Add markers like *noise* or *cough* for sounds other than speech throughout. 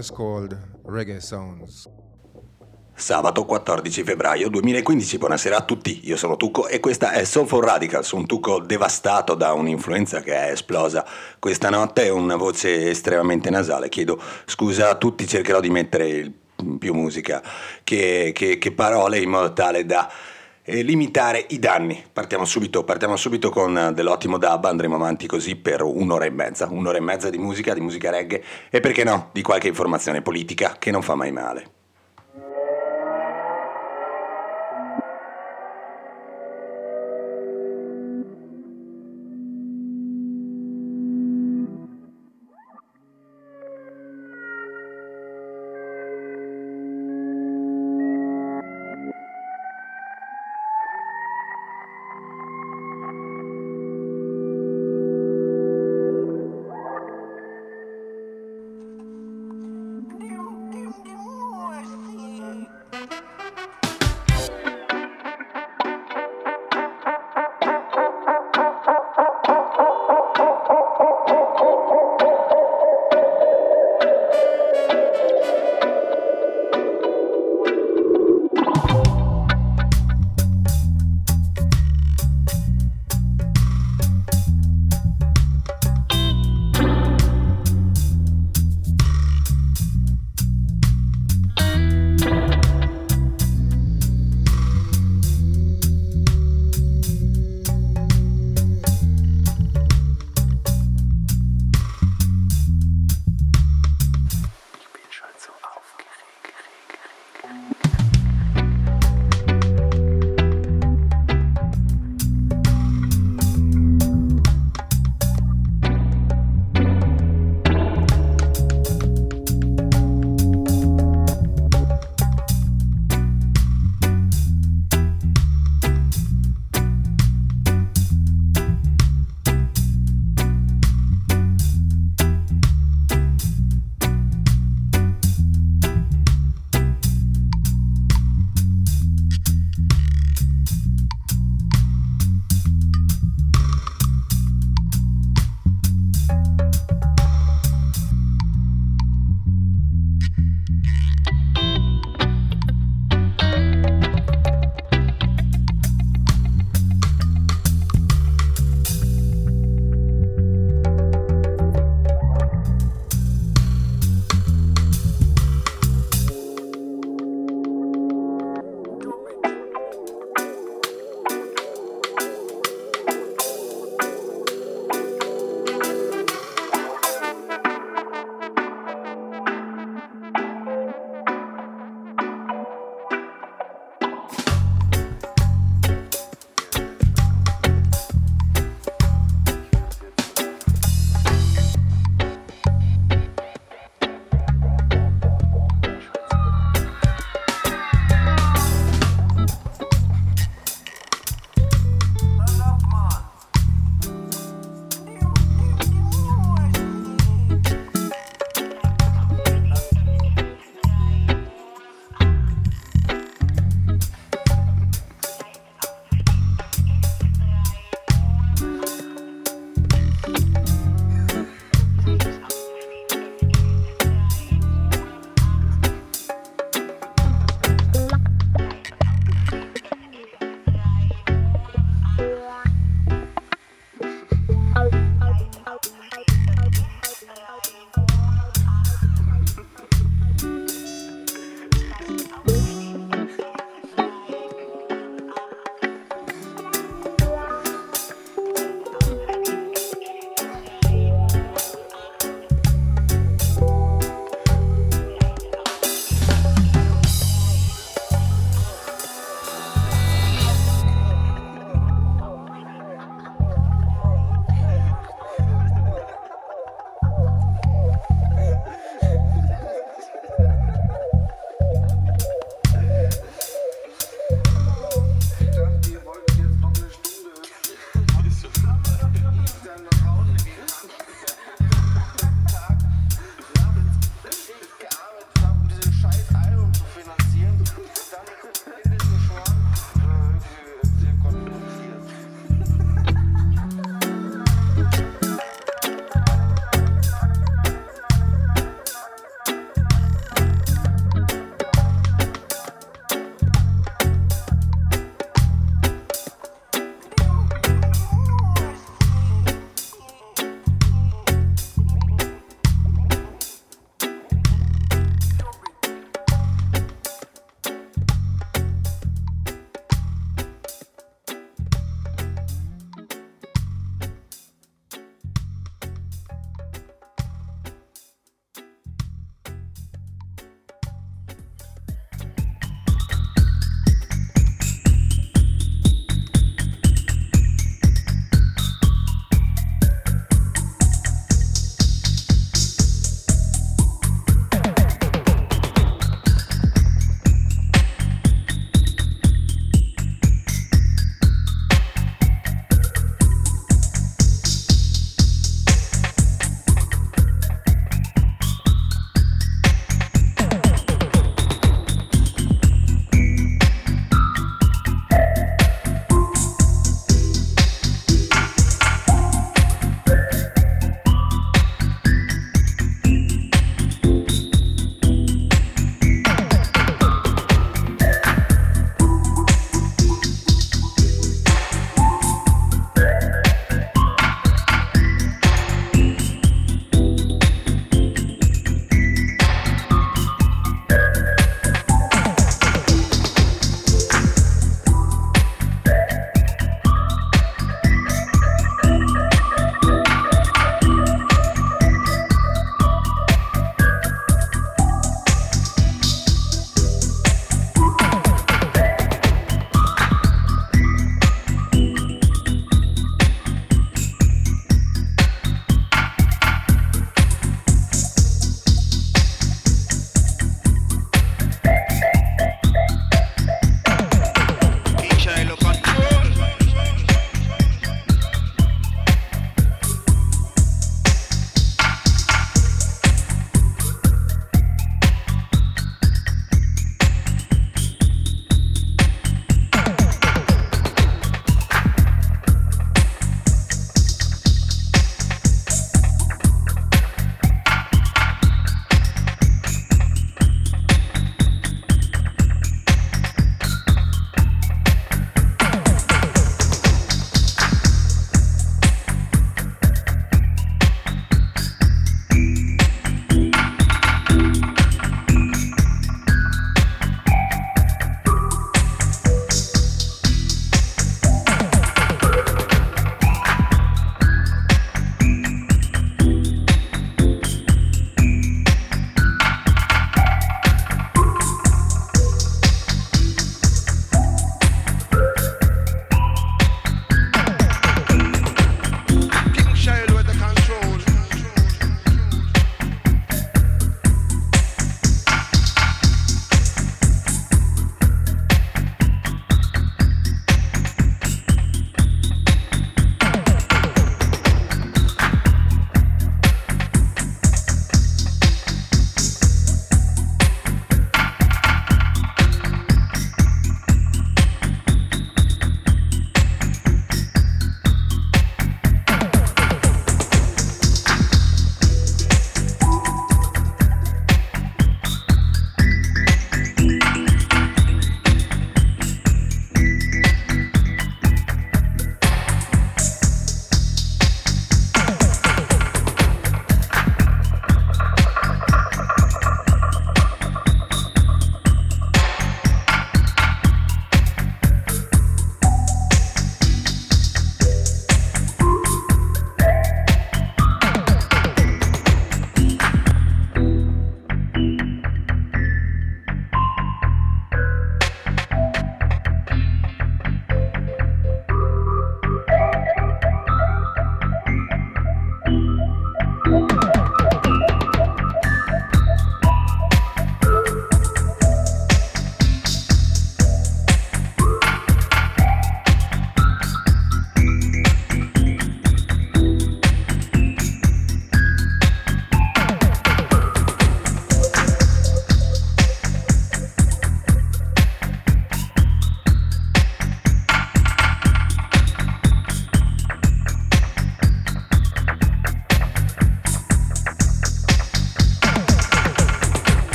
Is called Reggae Sounds. Sabato 14 febbraio 2015, buonasera a tutti, io sono Tucco e questa è Soulful Radicals, un Tucco devastato da un'influenza che è esplosa questa notte e una voce estremamente nasale, chiedo scusa a tutti, cercherò di mettere più musica che, che, che parole in modo tale da eh, limitare i danni. Partiamo subito, partiamo subito con eh, dell'ottimo dub, andremo avanti così per un'ora e mezza, un'ora e mezza di musica, di musica reggae e perché no, di qualche informazione politica che non fa mai male.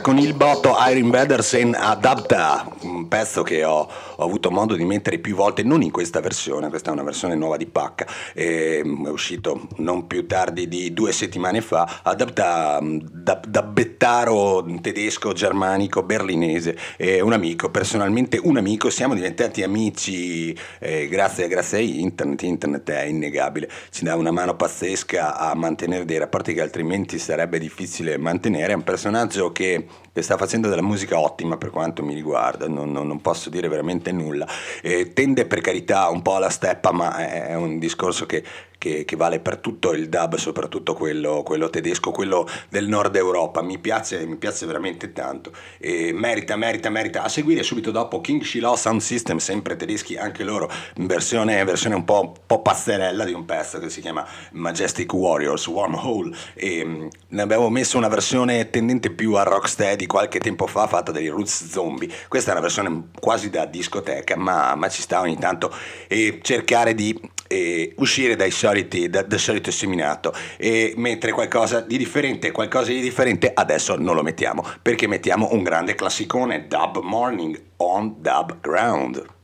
Con il botto Iron Bedersen Adapta, un pezzo che ho, ho, avuto modo di mettere più volte, non in questa versione, questa è una versione nuova di Pacca, è uscito non più tardi di due settimane fa, Adapta da, da bettaro tedesco, germanico, berlinese, è un amico, personalmente un amico, siamo diventati amici eh, grazie, grazie a internet, internet è innegabile, ci dà una mano pazzesca a mantenere dei rapporti che altrimenti sarebbe difficile mantenere, è un personaggio che, che, sta facendo della musica ottima per quanto mi riguarda, non, non, non posso dire veramente nulla. Eh, tende per carità un po' alla steppa, ma è un discorso che, che, che, vale per tutto il dub, soprattutto quello, quello, tedesco, quello del nord Europa. Mi piace, mi piace veramente tanto. E merita, merita, merita. A seguire subito dopo King Shiloh Sound System, sempre tedeschi anche loro, versione, versione un po', po', pazzerella di un pezzo che si chiama Majestic Warriors, Wormhole. E ne abbiamo messo una versione tendente più a rock Rocksteady qualche tempo fa fatto dei Roots Zombie. Questa è una versione quasi da discoteca, ma, ma ci sta ogni tanto e cercare di eh, uscire dai soliti, da, dal solito seminato e mettere qualcosa di differente, qualcosa di differente adesso non lo mettiamo perché mettiamo un grande classicone, Dub Morning on Dub Ground.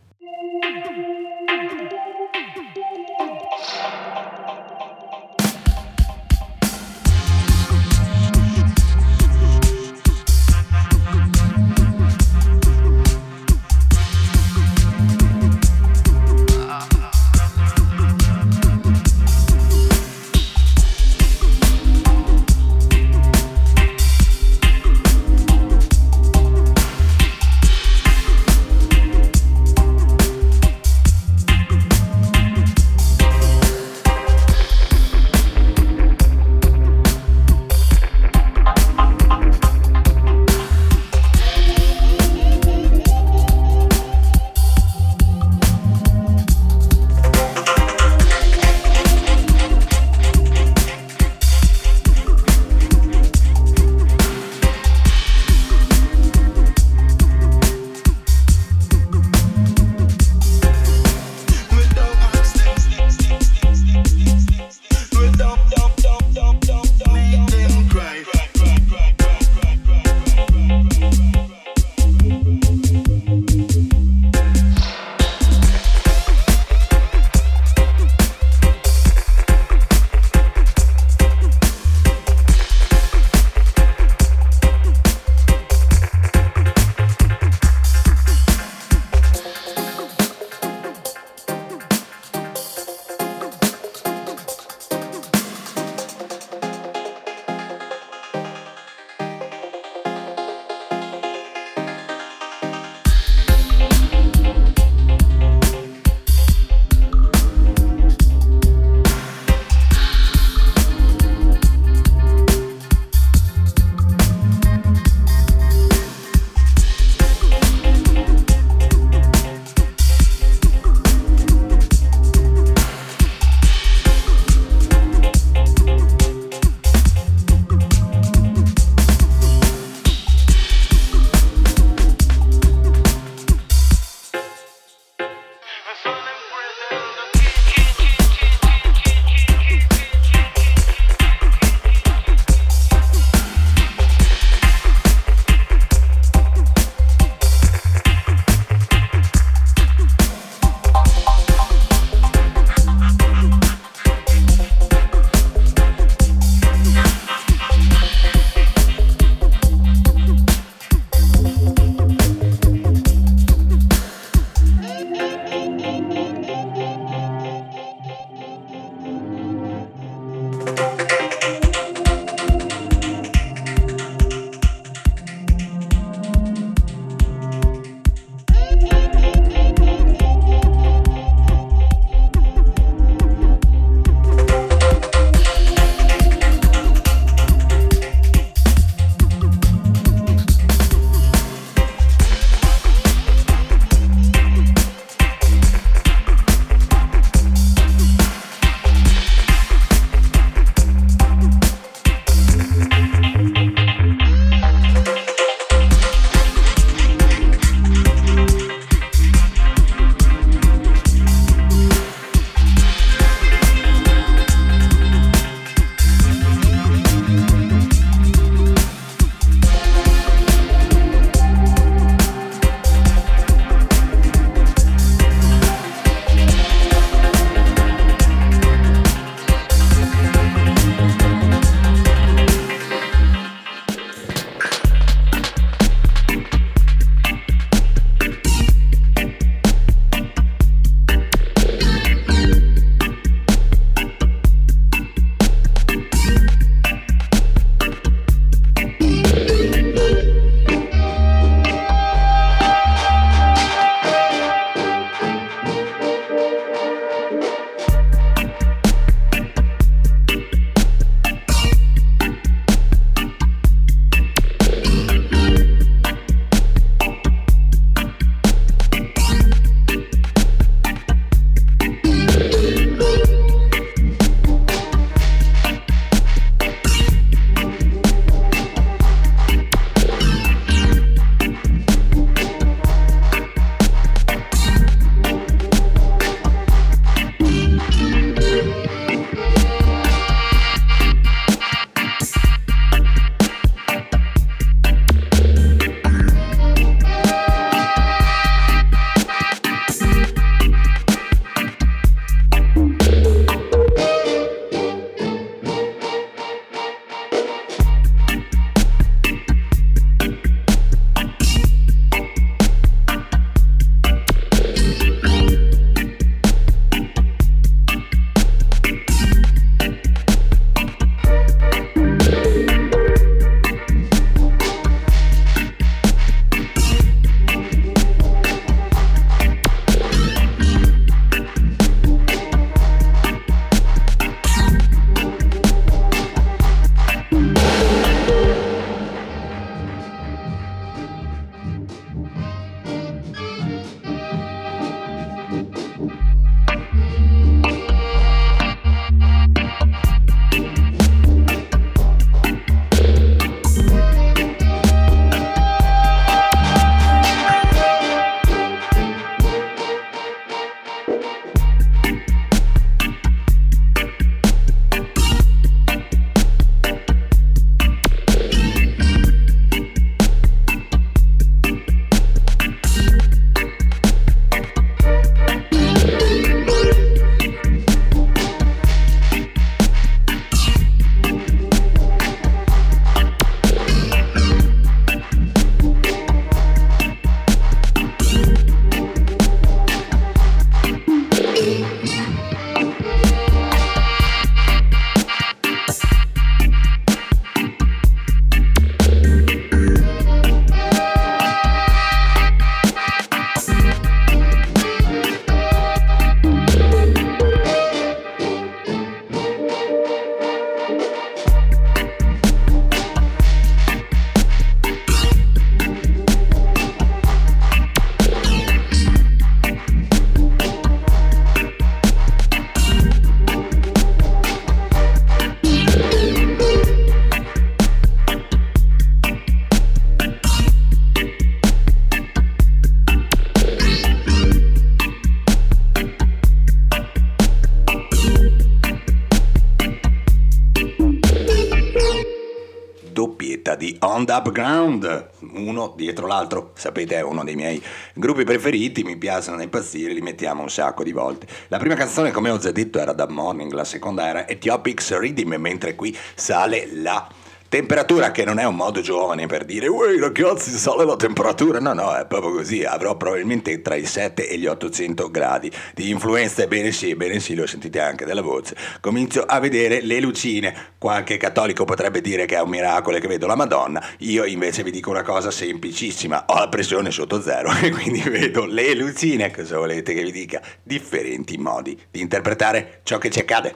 Sound Up Ground, uno dietro l'altro, sapete è uno dei miei gruppi preferiti, mi piacciono impazzire, li mettiamo un sacco di volte. La prima canzone come ho già detto era Da Morning, la seconda era Ethiopics Rhythm, mentre qui sale la Temperatura che non è un modo giovane per dire Uè ragazzi sale la temperatura No no è proprio così. Avrò probabilmente tra i 7 e gli 800 gradi. Di influenza ebbene sì Ebbene sì lo sentite anche dalla voce. Comincio a vedere le lucine. Qualche cattolico potrebbe dire che è un miracolo che vedo la Madonna. Io invece vi dico una cosa semplicissima. Ho la pressione sotto zero *laughs* E quindi vedo le lucine Cosa volete che vi dica? Differenti modi di interpretare ciò che ci accade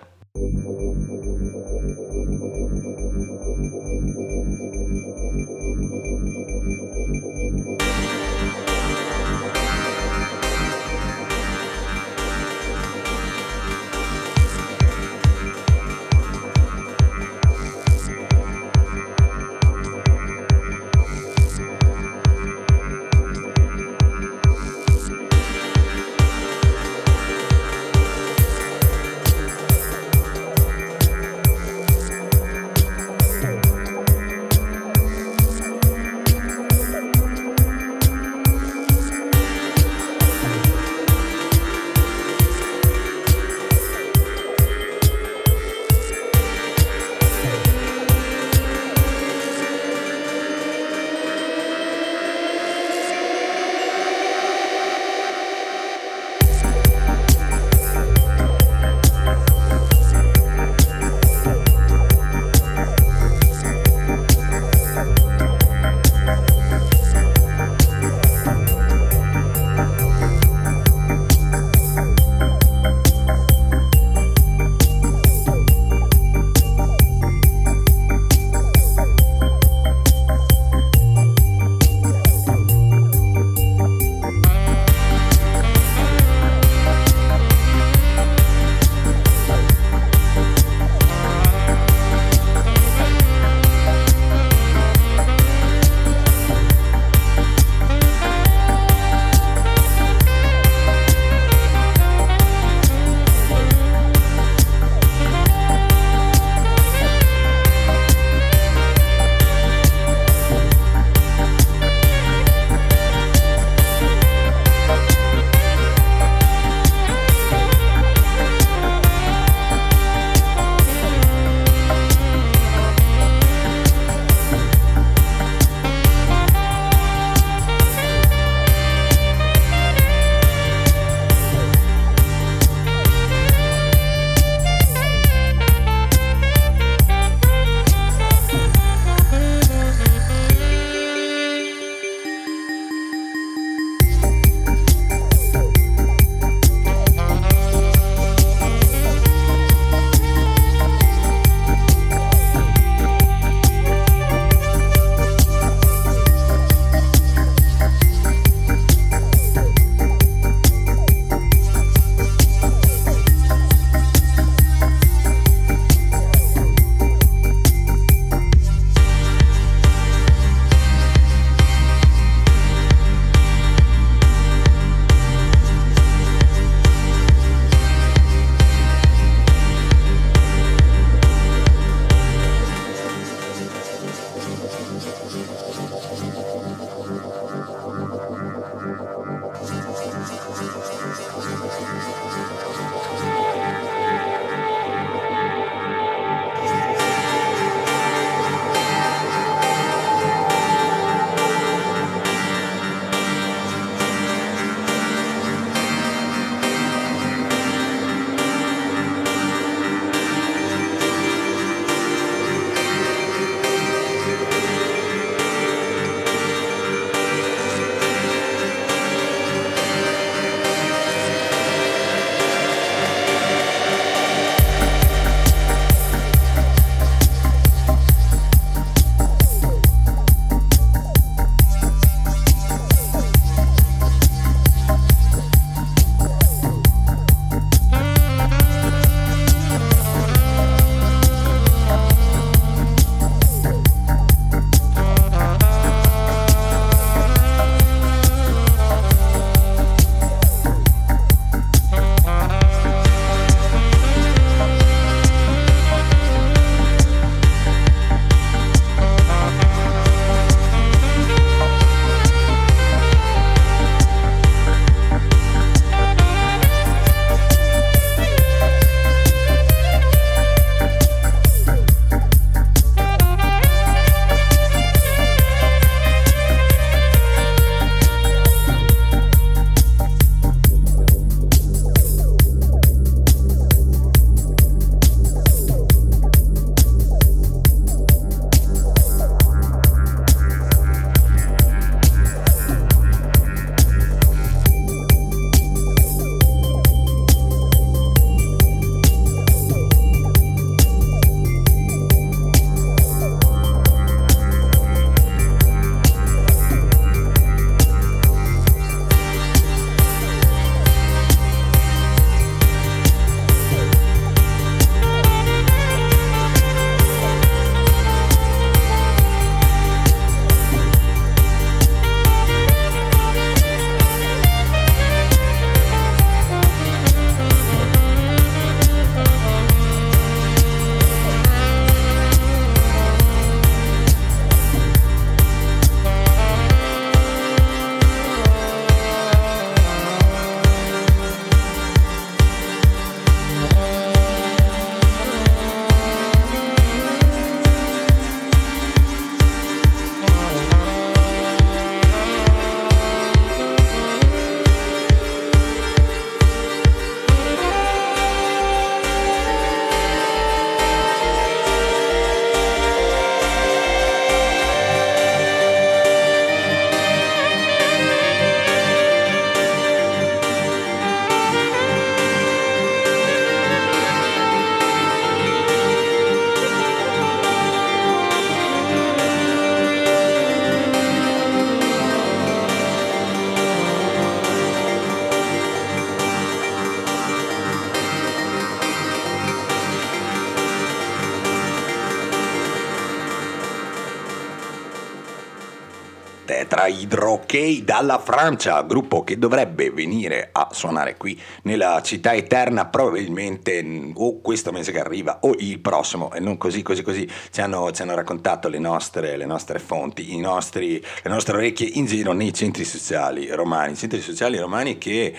Hydroquet dalla Francia, gruppo che dovrebbe venire a suonare qui nella città eterna probabilmente o questo mese che arriva o il prossimo. E non così così così ci hanno, ci hanno raccontato le nostre, le nostre fonti, nostri, le nostre orecchie in giro nei centri sociali romani, centri sociali romani che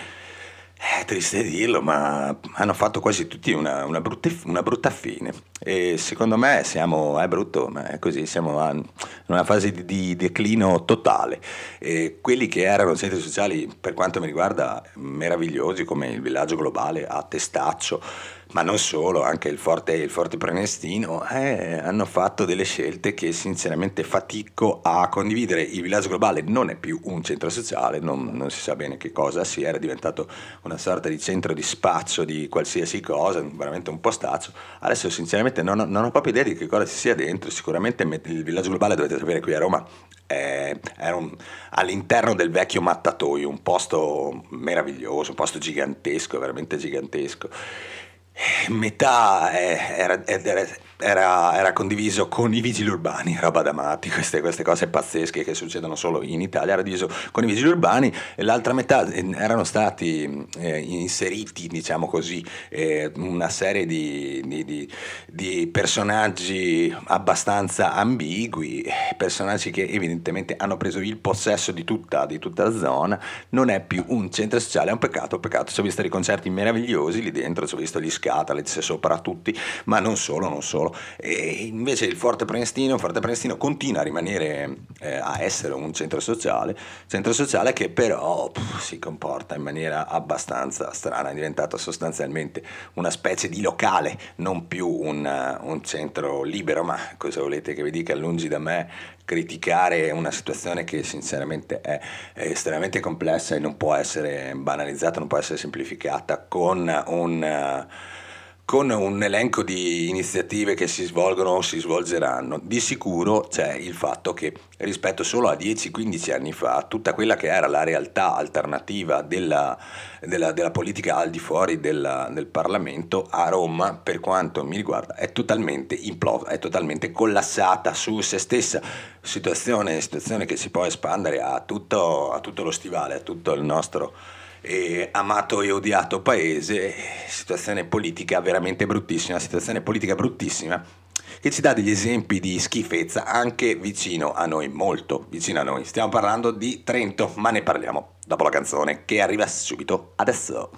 è triste dirlo, ma hanno fatto quasi tutti una, una, brutta, una brutta, fine. E secondo me siamo, è brutto, ma è così, siamo in una fase di, di declino totale. E quelli che erano centri sociali, per quanto mi riguarda, meravigliosi, come il villaggio globale a Testaccio, ma non solo, anche il Forte, il Forte Prenestino, eh, hanno fatto delle scelte che sinceramente fatico a condividere. Il villaggio globale non è più un centro sociale, non, non si sa bene che cosa sia, era diventato una sorta di centro di spaccio di qualsiasi cosa, veramente un postaccio. Adesso sinceramente non ho, non ho proprio idea di che cosa ci sia dentro, sicuramente il villaggio globale dovete sapere qui a Roma era un, all'interno del vecchio mattatoio, un posto meraviglioso, un posto gigantesco, veramente gigantesco metà era, era, era, era, condiviso con i vigili urbani, roba da matti, queste, queste, cose pazzesche che succedono solo in Italia, era diviso con i vigili urbani e l'altra metà eh, erano stati eh, inseriti, diciamo così, eh, una serie di, di, di, di, personaggi abbastanza ambigui, personaggi che evidentemente hanno preso il possesso di tutta, tutta la zona, non è più un centro sociale, è un peccato, un peccato, ci ho visto dei concerti meravigliosi lì dentro, ci ho visto gli Scataliz sopra tutti, ma non solo, non solo e invece il Forte Prenestino, Forte Prenestino continua a rimanere, eh, a essere un centro sociale, centro sociale che però pff, si comporta in maniera abbastanza strana, è diventato sostanzialmente una specie di locale, non più un, un centro libero, ma cosa volete che vi dica, lungi da me criticare una situazione che sinceramente è, è, estremamente complessa e non può essere banalizzata, non può essere semplificata con un con un elenco di iniziative che si svolgono o si svolgeranno. Di sicuro c'è il fatto che rispetto solo a 10-15 anni fa, tutta quella che era la realtà alternativa della, della, della politica al di fuori della, del Parlamento a Roma, per quanto mi riguarda, è totalmente implosa, è totalmente collassata su se stessa. Situazione, situazione che si può espandere a tutto, a tutto lo stivale, a tutto il nostro eh, amato e odiato paese, situazione politica veramente bruttissima, situazione politica bruttissima che ci dà degli esempi di schifezza anche vicino a noi, molto vicino a noi. Stiamo parlando di Trento, ma ne parliamo dopo la canzone che arriva subito adesso.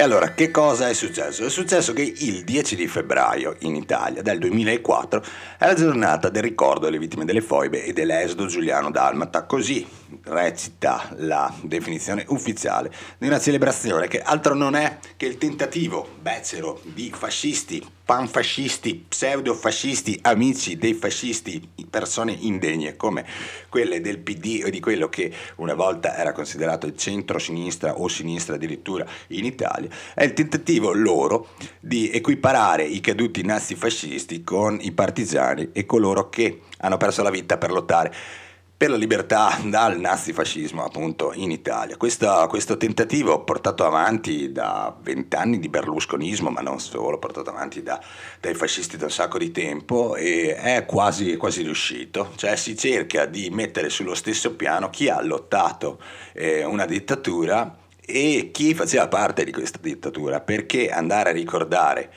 E allora, che cosa è successo? È successo che il 10 di febbraio in Italia del 2004 è la giornata del ricordo delle vittime delle foibe e dell'esodo giuliano dalmata, così recita la definizione ufficiale di una celebrazione che altro non è che il tentativo becero di fascisti, panfascisti, pseudofascisti, amici dei fascisti, persone indegne come quelle del PD e di quello che una volta era considerato il centro-sinistra o sinistra addirittura in Italia, è il tentativo loro di equiparare i caduti nazifascisti con i partigiani e coloro che hanno perso la vita per lottare per la libertà dal nazifascismo appunto in Italia. Questo, questo tentativo portato avanti da vent'anni di berlusconismo, ma non solo, portato avanti da, dai fascisti da un sacco di tempo, è quasi, quasi riuscito. Cioè si cerca di mettere sullo stesso piano chi ha lottato eh, una dittatura e chi faceva parte di questa dittatura, perché andare a ricordare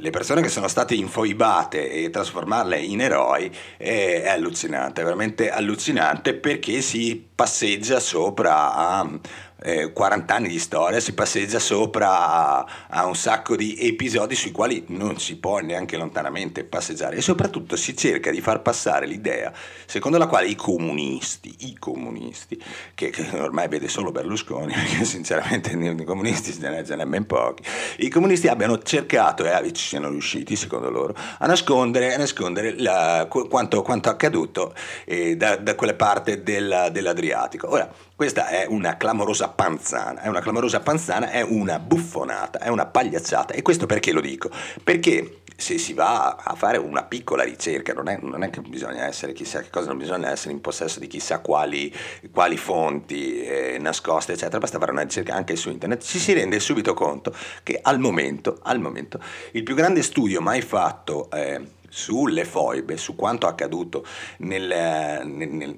le persone che sono state infoibate e trasformarle in eroi è, è allucinante, è veramente allucinante perché si passeggia sopra a eh, 40 anni di storia, si passeggia sopra a, a, un sacco di episodi sui quali non si può neanche lontanamente passeggiare e soprattutto si cerca di far passare l'idea secondo la quale i comunisti, i comunisti, che, che ormai vede solo Berlusconi, *laughs* perché sinceramente i comunisti ce ne sono ben pochi, i comunisti abbiano cercato e ci siano riusciti, secondo loro, a nascondere, a nascondere la, quanto, quanto, accaduto eh, da, da quella parte del, dell'Adriatico. Ora, questa è una clamorosa panzana, è una clamorosa panzana, è una buffonata, è una pagliacciata. E questo perché lo dico? Perché se si va a fare una piccola ricerca, non è, non è, che bisogna essere chissà che cosa, non bisogna essere in possesso di chissà quali, quali fonti eh, nascoste, eccetera, basta fare una ricerca anche su internet, ci si rende subito conto che al momento, al momento il più grande studio mai fatto eh, sulle foibe, su quanto accaduto nel, nel, nel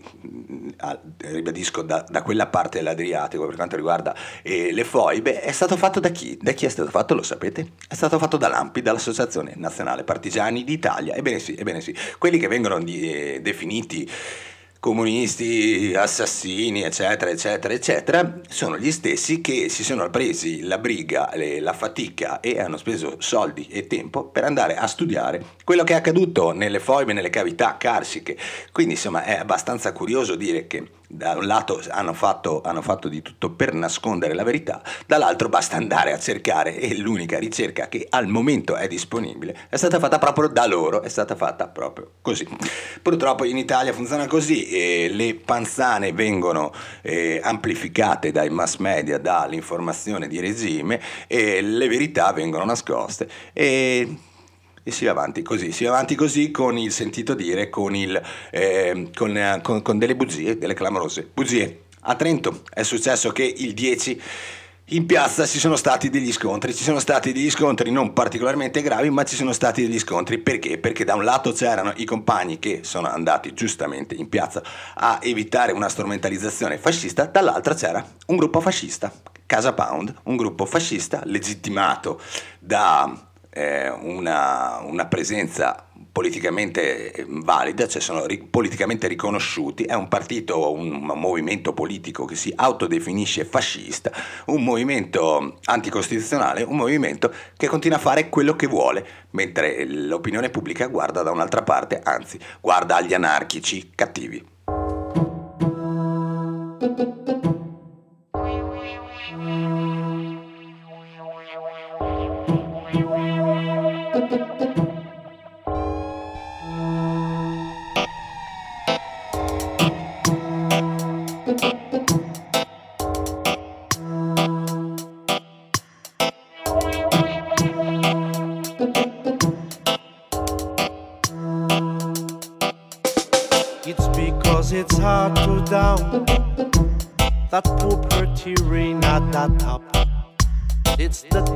ribadisco da, da, quella parte dell'Adriatico per quanto riguarda eh, le foibe, è stato fatto da chi? Da chi è stato fatto? Lo sapete? È stato fatto dall'AMPI, dall'Associazione Nazionale Partigiani d'Italia. Ebbene sì, ebbene sì. quelli che vengono di, eh, definiti comunisti, assassini, eccetera, eccetera, eccetera, sono gli stessi che si sono presi la briga, la fatica e hanno speso soldi e tempo per andare a studiare quello che è accaduto nelle foibe, nelle cavità carsiche. Quindi insomma è abbastanza curioso dire che da un lato hanno fatto, hanno fatto, di tutto per nascondere la verità, dall'altro basta andare a cercare e l'unica ricerca che al momento è disponibile è stata fatta proprio da loro, è stata fatta proprio così. Purtroppo in Italia funziona così, e le panzane vengono eh, amplificate dai mass media, dall'informazione di regime e le verità vengono nascoste. E e si va avanti così, si va avanti così con il sentito dire, con, il, eh, con, eh, con, con delle bugie, delle clamorose bugie. A Trento è successo che il 10 in piazza ci sono stati degli scontri, ci sono stati degli scontri non particolarmente gravi, ma ci sono stati degli scontri perché? Perché da un lato c'erano i compagni che sono andati giustamente in piazza a evitare una strumentalizzazione fascista, dall'altra c'era un gruppo fascista, Casa Pound, un gruppo fascista legittimato da eh, una, una presenza politicamente valida, cioè sono ri- politicamente riconosciuti, è un partito, un, un, movimento politico che si autodefinisce fascista, un movimento anticostituzionale, un movimento che continua a fare quello che vuole, mentre l'opinione pubblica guarda da un'altra parte, anzi guarda agli anarchici cattivi.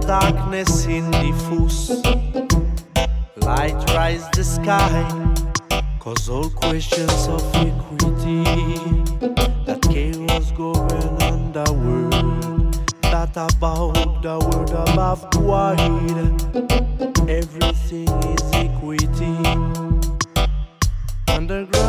darkness in diffuse. Light rise the sky, cause all questions of equity. That chaos govern underworld, that about the world above wide. Everything is equity. Underground.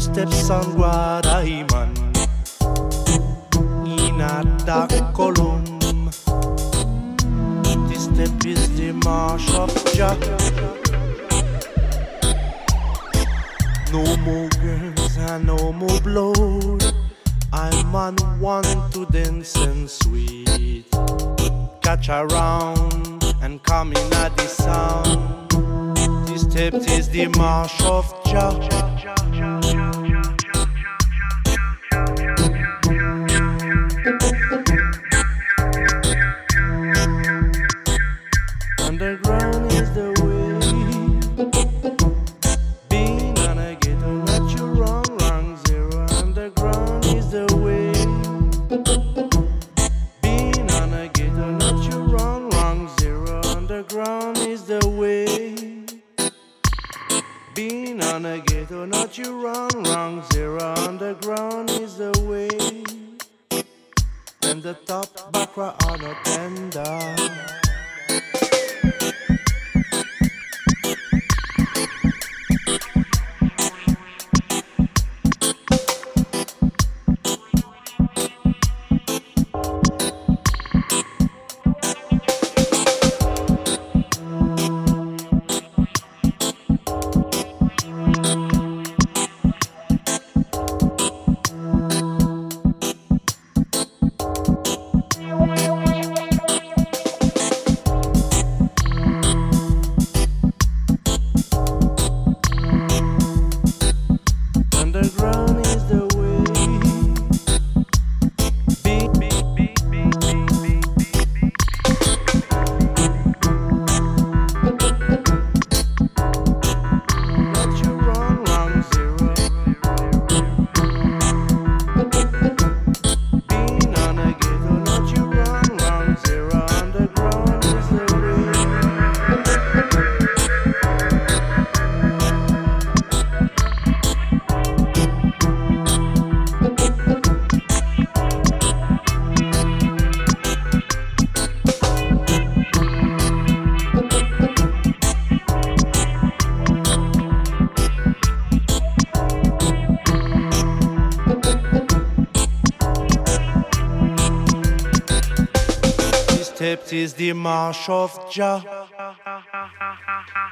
Steps on Guadaiman in a dark column. This step is the march of Jah. No more girls and no more blood. I'm on one to dance and sweet. Catch around and come in at the sound. Rezept ist die Marsch auf Jah.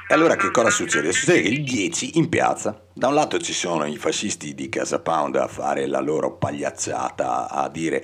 E allora che cosa succede? Succede che il 10 in piazza, da un lato ci sono i fascisti di Casa Pound a fare la loro pagliazzata, a dire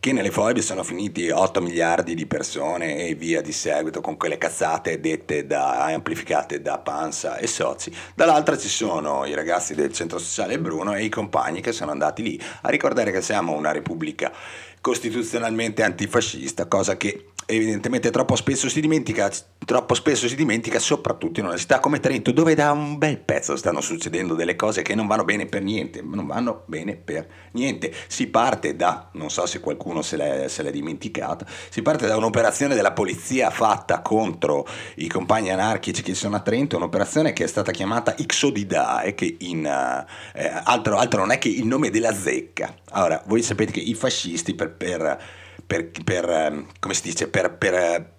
che nelle foibe sono finiti 8 miliardi di persone e via di seguito con quelle cazzate dette da, amplificate da Panza e Sozi. Dall'altra ci sono i ragazzi del centro sociale Bruno e i compagni che sono andati lì a ricordare che siamo una repubblica costituzionalmente antifascista, cosa che evidentemente troppo spesso si dimentica, troppo spesso si dimentica soprattutto in una città come Trento dove da un bel pezzo stanno succedendo delle cose che non vanno bene per niente, non vanno bene per niente. Si parte da, non so se qualcuno se l'è, se l'è dimenticata, si parte da un'operazione della polizia fatta contro i compagni anarchici che sono a Trento, un'operazione che è stata chiamata Ixodidae, che in, eh, altro, altro non è che il nome della zecca. Allora, voi sapete che i fascisti per, per, per, per ehm, come si dice, per, per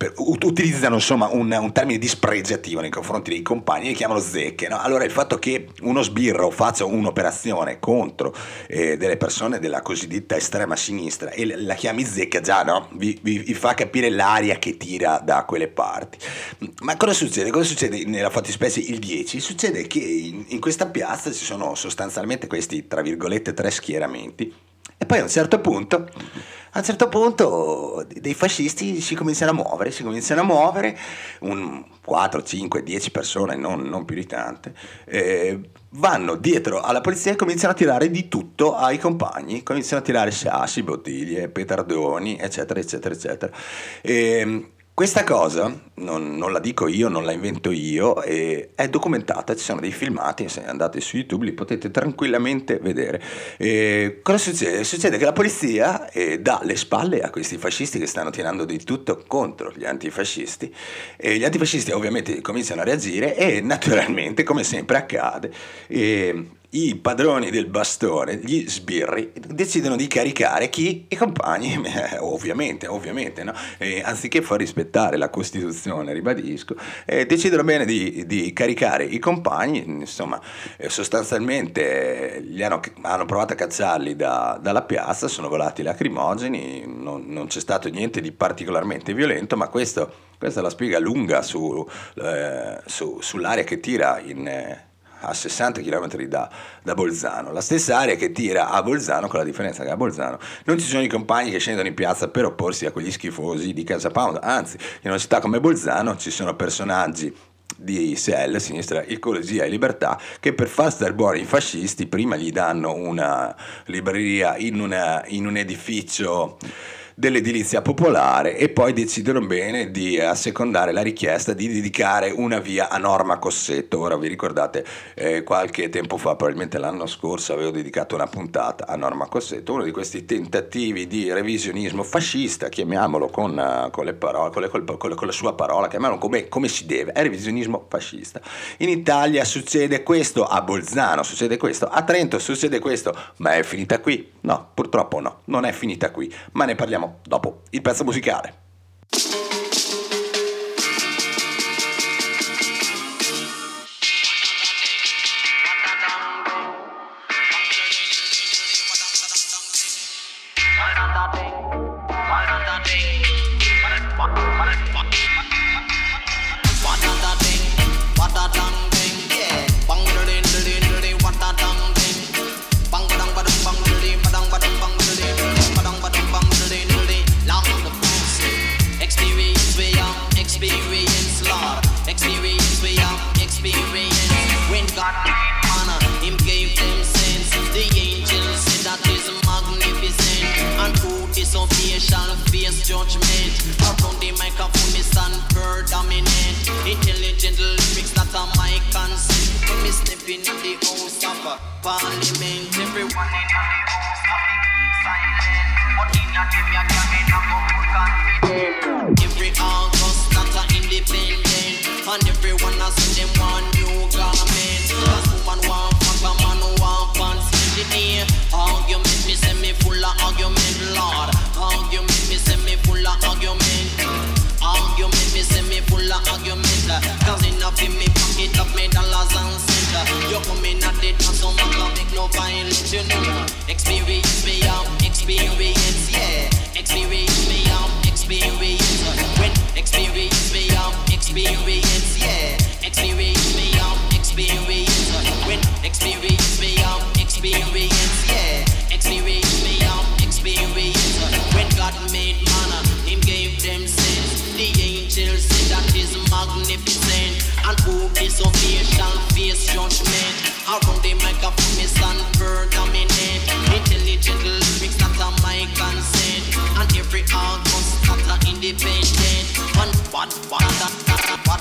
per- ut- utilizzano insomma un, un termine dispregiativo nei confronti dei compagni e li chiamano zecche. no? Allora il fatto che uno sbirro faccia un'operazione contro eh, delle persone della cosiddetta estrema sinistra e la- la chiami zecca già no? vi, vi- vi fa capire l'aria che tira da quelle parti. Ma cosa succede? Cosa succede nella fattispecie il 10? Succede che in, in questa piazza ci sono sostanzialmente questi, tra virgolette, tre schieramenti e poi a un certo punto a un certo punto dei fascisti si cominciano a muovere, si cominciano a muovere, un 4, 5, 10 persone, non, non più di tante, eh, vanno dietro alla polizia e cominciano a tirare di tutto ai compagni, cominciano a tirare sassi, bottiglie, petardoni, eccetera, eccetera, eccetera. E, questa cosa, non, non la dico io, non la invento io, è documentata, ci sono dei filmati, se andate su YouTube li potete tranquillamente vedere. Eh, cosa succede? Succede che la polizia eh, dà le spalle a questi fascisti che stanno tirando di tutto contro gli antifascisti e gli antifascisti ovviamente cominciano a reagire e naturalmente, come sempre accade, eh, i padroni del bastone, gli sbirri, decidono di caricare chi? I compagni, *laughs* eh, ovviamente, ovviamente, no? E anziché far rispettare la Costituzione, ribadisco, eh, decidono bene di, di, caricare i compagni, insomma, eh, sostanzialmente gli hanno, hanno, provato a cacciarli da, dalla piazza, sono volati lacrimogeni, non, non, c'è stato niente di particolarmente violento, ma questo, questa è la spiega lunga su, eh, su, sull'aria che tira in eh, a 60 km da, da, Bolzano, la stessa area che tira a Bolzano, con la differenza che a Bolzano non ci sono i compagni che scendono in piazza per opporsi a quegli schifosi di Casa Pound, anzi in una città come Bolzano ci sono personaggi di SEL, Sinistra Ecologia e Libertà, che per far stare buoni i fascisti prima gli danno una libreria in, una, in un edificio dell'edilizia popolare e poi decidono bene di assecondare la richiesta di dedicare una via a Norma Cossetto. Ora vi ricordate eh, qualche tempo fa, probabilmente l'anno scorso, avevo dedicato una puntata a Norma Cossetto, uno di questi tentativi di revisionismo fascista, chiamiamolo con, uh, con, le parole, con, le, con, le, con, la sua parola, chiamiamolo come, come si deve, è revisionismo fascista. In Italia succede questo, a Bolzano succede questo, a Trento succede questo, ma è finita qui? No, purtroppo no, non è finita qui, ma ne parliamo dopo il pezzo musicale. parliament, everyone in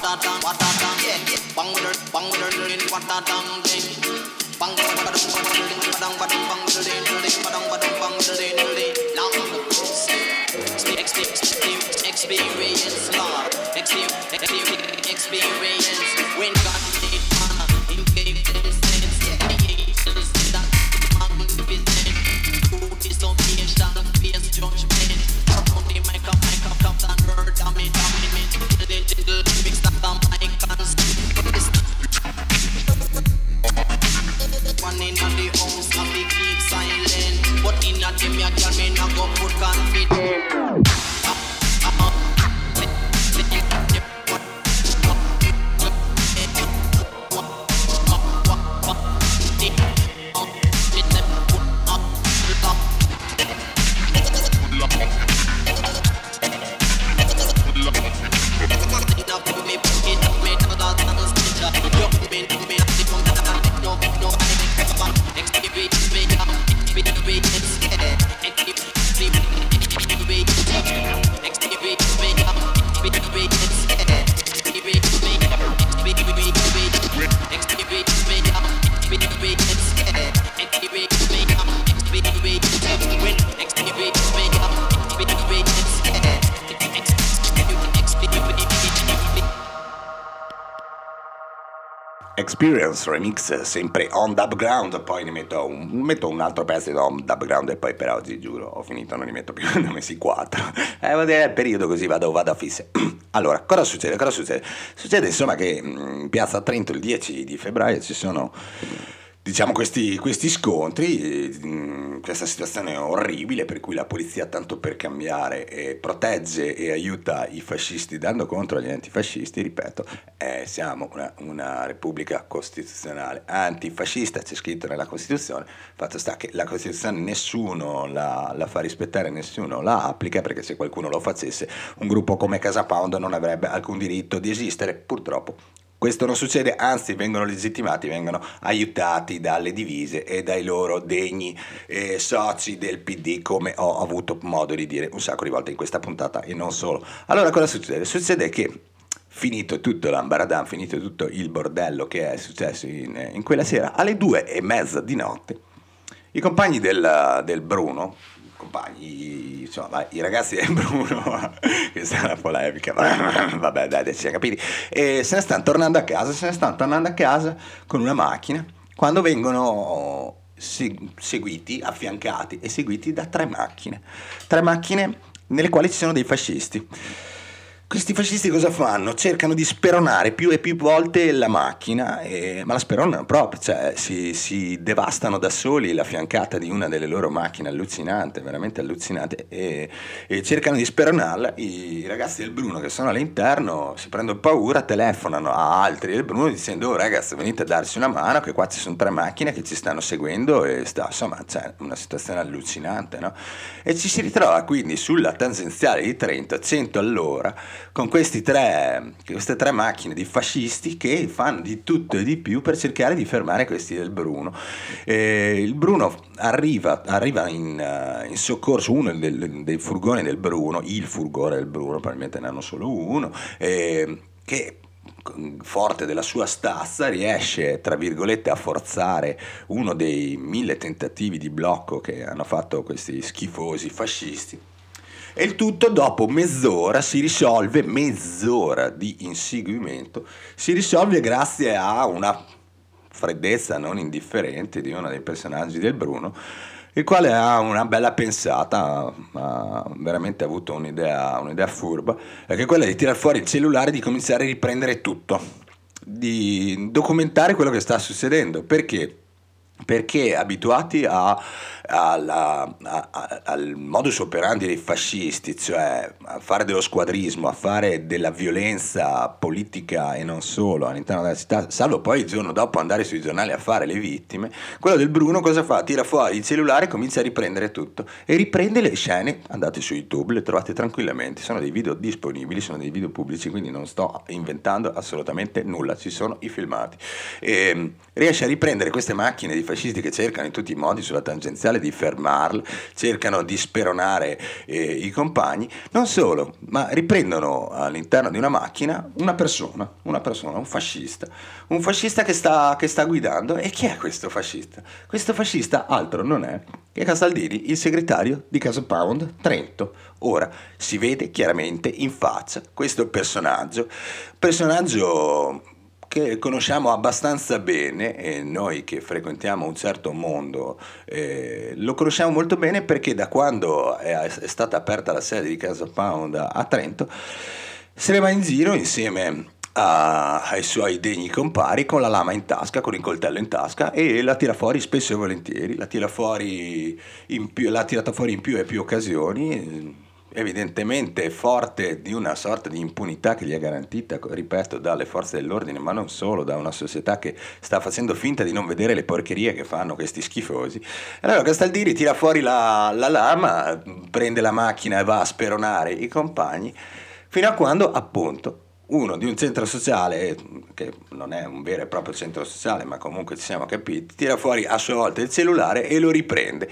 da dum, what da dum. Bang with her, bang with her, ding, what da dum, ding. Bang with her, bang with her, ding, badang, badang, bang with her, ding, ding, badang, badang, bang with her, ding, ding. Long the course, experience, experience, Lord, experience, experience, when God. Remix, sempre on dub ground, poi ne metto un, metto un altro pezzo on dub ground e poi per oggi giuro ho finito, non ne metto più, *laughs* ne ho messi quattro. Eh, è il periodo così vado, vado a fisse. *clears throat* Allora, cosa succede? Cosa succede? Succede insomma che in piazza Trento il 10 di febbraio ci sono diciamo questi, questi scontri, mh, questa situazione orribile per cui la polizia tanto per cambiare eh, protegge e aiuta i fascisti dando contro agli antifascisti, ripeto, eh, siamo una, una, repubblica costituzionale antifascista, c'è scritto nella Costituzione, fatto sta che la Costituzione nessuno la, la fa rispettare, nessuno la applica perché se qualcuno lo facesse un gruppo come Casa Pound non avrebbe alcun diritto di esistere, purtroppo questo non succede, anzi vengono legittimati, vengono aiutati dalle divise e dai loro degni eh, soci del PD, come ho avuto modo di dire un sacco di volte in questa puntata e non solo. Allora cosa succede? Succede che finito tutto l'ambaradan, finito tutto il bordello che è successo in, in quella sera, alle due e mezza di notte, i compagni del, del Bruno, compagni, insomma, i ragazzi del Bruno, *laughs* questa è una polemica, *laughs* vabbè dai, ci siamo capiti, e se ne stanno tornando a casa, se ne stanno tornando a casa con una macchina, quando vengono seguiti, affiancati e seguiti da tre macchine, tre macchine nelle quali ci sono dei fascisti. Questi fascisti cosa fanno? Cercano di speronare più e più volte la macchina, e, ma la speronano proprio, cioè si, si, devastano da soli la fiancata di una delle loro macchine, allucinante, veramente allucinante, e, e, cercano di speronarla. I ragazzi del Bruno che sono all'interno si prendono paura, telefonano a altri del Bruno dicendo oh ragazzi venite a darci una mano che qua ci sono tre macchine che ci stanno seguendo e sta, insomma c'è una situazione allucinante, no? E ci si ritrova quindi sulla tangenziale di Trento a 100 all'ora con tre, queste tre macchine di fascisti che fanno di tutto e di più per cercare di fermare questi del Bruno. E il Bruno arriva, arriva in, uh, in, soccorso, uno del, dei furgoni del Bruno, il furgone del Bruno, probabilmente ne hanno solo uno, eh, che forte della sua stazza riesce tra virgolette a forzare uno dei mille tentativi di blocco che hanno fatto questi schifosi fascisti e il tutto dopo mezz'ora si risolve, mezz'ora di inseguimento, si risolve grazie a una freddezza non indifferente di uno dei personaggi del Bruno, il quale ha una bella pensata, ha veramente avuto un'idea, un'idea furba, che è quella di tirare fuori il cellulare e di cominciare a riprendere tutto, di documentare quello che sta succedendo. Perché? Perché abituati a alla, a, al modus operandi dei fascisti, cioè a fare dello squadrismo, a fare della violenza politica e non solo all'interno della città, salvo poi il giorno dopo andare sui giornali a fare le vittime, quello del Bruno cosa fa? Tira fuori il cellulare e comincia a riprendere tutto e riprende le scene, andate su YouTube, le trovate tranquillamente, sono dei video disponibili, sono dei video pubblici, quindi non sto inventando assolutamente nulla, ci sono i filmati. E, ehm, riesce a riprendere queste macchine di fascisti che cercano in tutti i modi sulla tangenziale di fermarlo, cercano di speronare eh, i compagni, non solo, ma riprendono all'interno di una macchina una persona, una persona, un fascista, un fascista che sta, che sta guidando. E chi è questo fascista? Questo fascista altro non è che Casaldini, il segretario di Casa Pound Trento. Ora si vede chiaramente in faccia questo personaggio, personaggio che conosciamo abbastanza bene, e noi che frequentiamo un certo mondo eh, lo conosciamo molto bene perché da quando è, è stata aperta la sede di Casa Pound a Trento se ne va in giro insieme a, ai suoi degni compari con la lama in tasca, con il coltello in tasca e la tira fuori spesso e volentieri, la tira fuori più, l'ha tirata fuori in più e più occasioni evidentemente forte di una sorta di impunità che gli è garantita, ripeto, dalle forze dell'ordine, ma non solo, da una società che sta facendo finta di non vedere le porcherie che fanno questi schifosi. Allora Castaldini tira fuori la, la lama, prende la macchina e va a speronare i compagni, fino a quando appunto uno di un centro sociale, che non è un vero e proprio centro sociale, ma comunque ci siamo capiti, tira fuori a sua volta il cellulare e lo riprende.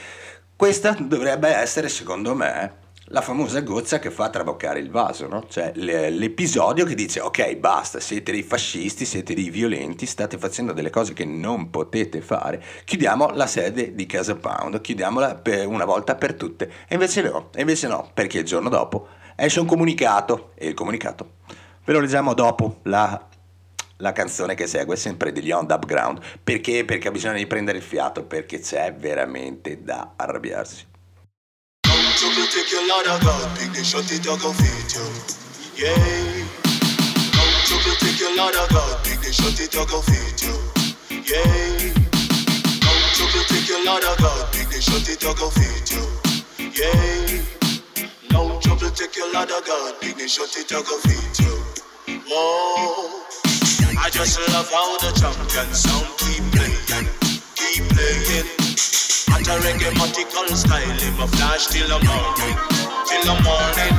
Questa dovrebbe essere, secondo me, la famosa goccia che fa traboccare il vaso, no? cioè l'episodio che dice ok basta, siete dei fascisti, siete dei violenti, state facendo delle cose che non potete fare, chiudiamo la sede di Casa Pound, chiudiamola una volta per tutte. E invece no, e invece no, perché il giorno dopo esce un comunicato e il comunicato ve lo leggiamo dopo la la canzone che segue sempre degli Underground. Perché? Perché bisogna riprendere il fiato, perché c'è veramente da arrabbiarsi. Watch up, take your ladder, God. Pick the shot, it a go fit you. Yeah. Watch up, take your ladder, God. Pick the shot, it a go fit you. Yeah. Take your God. Pick the. Yeah. No trouble, take your ladder, God. Pick the shot, it a go fit you. Whoa. I just love how the champion sound keep playing, keep playing. At a reggae style, him a flash till the morning, till the morning.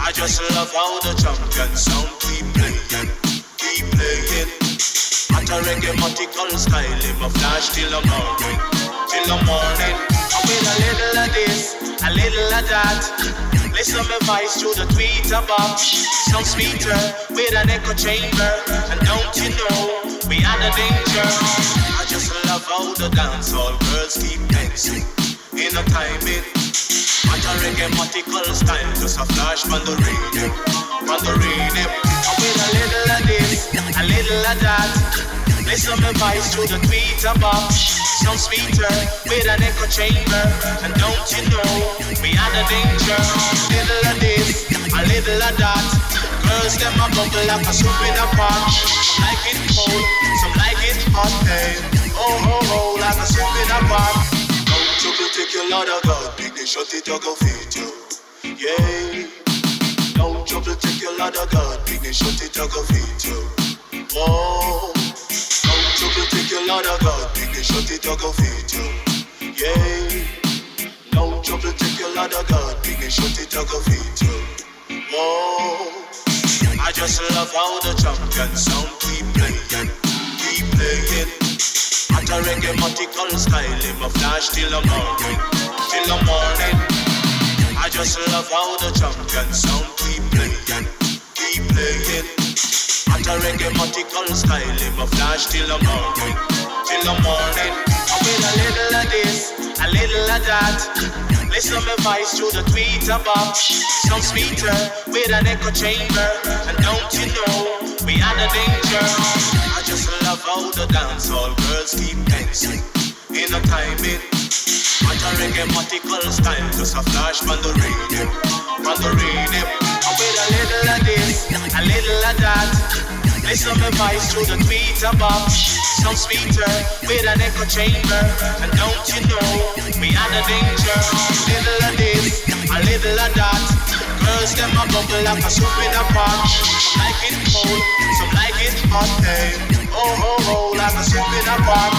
I just love how the champion sound keep playing, keep playing. At a reggae style, him a flash till the morning, till the morning. I with a little of this, a little of that. Listen my voice through the tweeter box. Sound sweeter with an echo chamber. And don't you know we are the danger? I just love how the dancehall girls keep dancing in a timing. What a reggae style, just a flash from the rhythm, from the rhythm. With a little of this, a little of that. Listen my voice through the tweeter box. Sound sweeter with an echo chamber. And don't you know we are the danger? Little of this, a little of that. Girls them a bubble like a soup in a pot. Like it cold, some like it hot. Hey, oh oh oh, like a soup in a pot. Come your lot of God, big they shut it go feed you. Yeah. No trouble take your lot God, big they shut it or go feed you. Whoa. Trouble take your lot God, big they shut it or go feed you. Yeah. No trouble take your lot God, big they shut it or go feed you. Whoa. Just love how the champion sound keep playing, keep playing. At a reggae style, him a flash till the morning, till the morning. I just love how the champion sound keep playing, keep playing. At a reggae style, him a flash till the morning, till the morning. I with a little of this, a little of that. Listen my voice through the tweeter box. Some sweeter with an echo chamber. And don't you know we are the danger? I just love how the dancehall girls keep dancing in a timing. At a reggae style, just a flash from the with a little of this, a little of that. Listen my voice through the tweeter box. Sound sweeter with an echo chamber. And don't you know we are the danger? Little of this, a little of that. Girls them a bubble like a soup in a pot. Like it cold, some like it hot. Hey, oh oh oh, like a soup in a pot.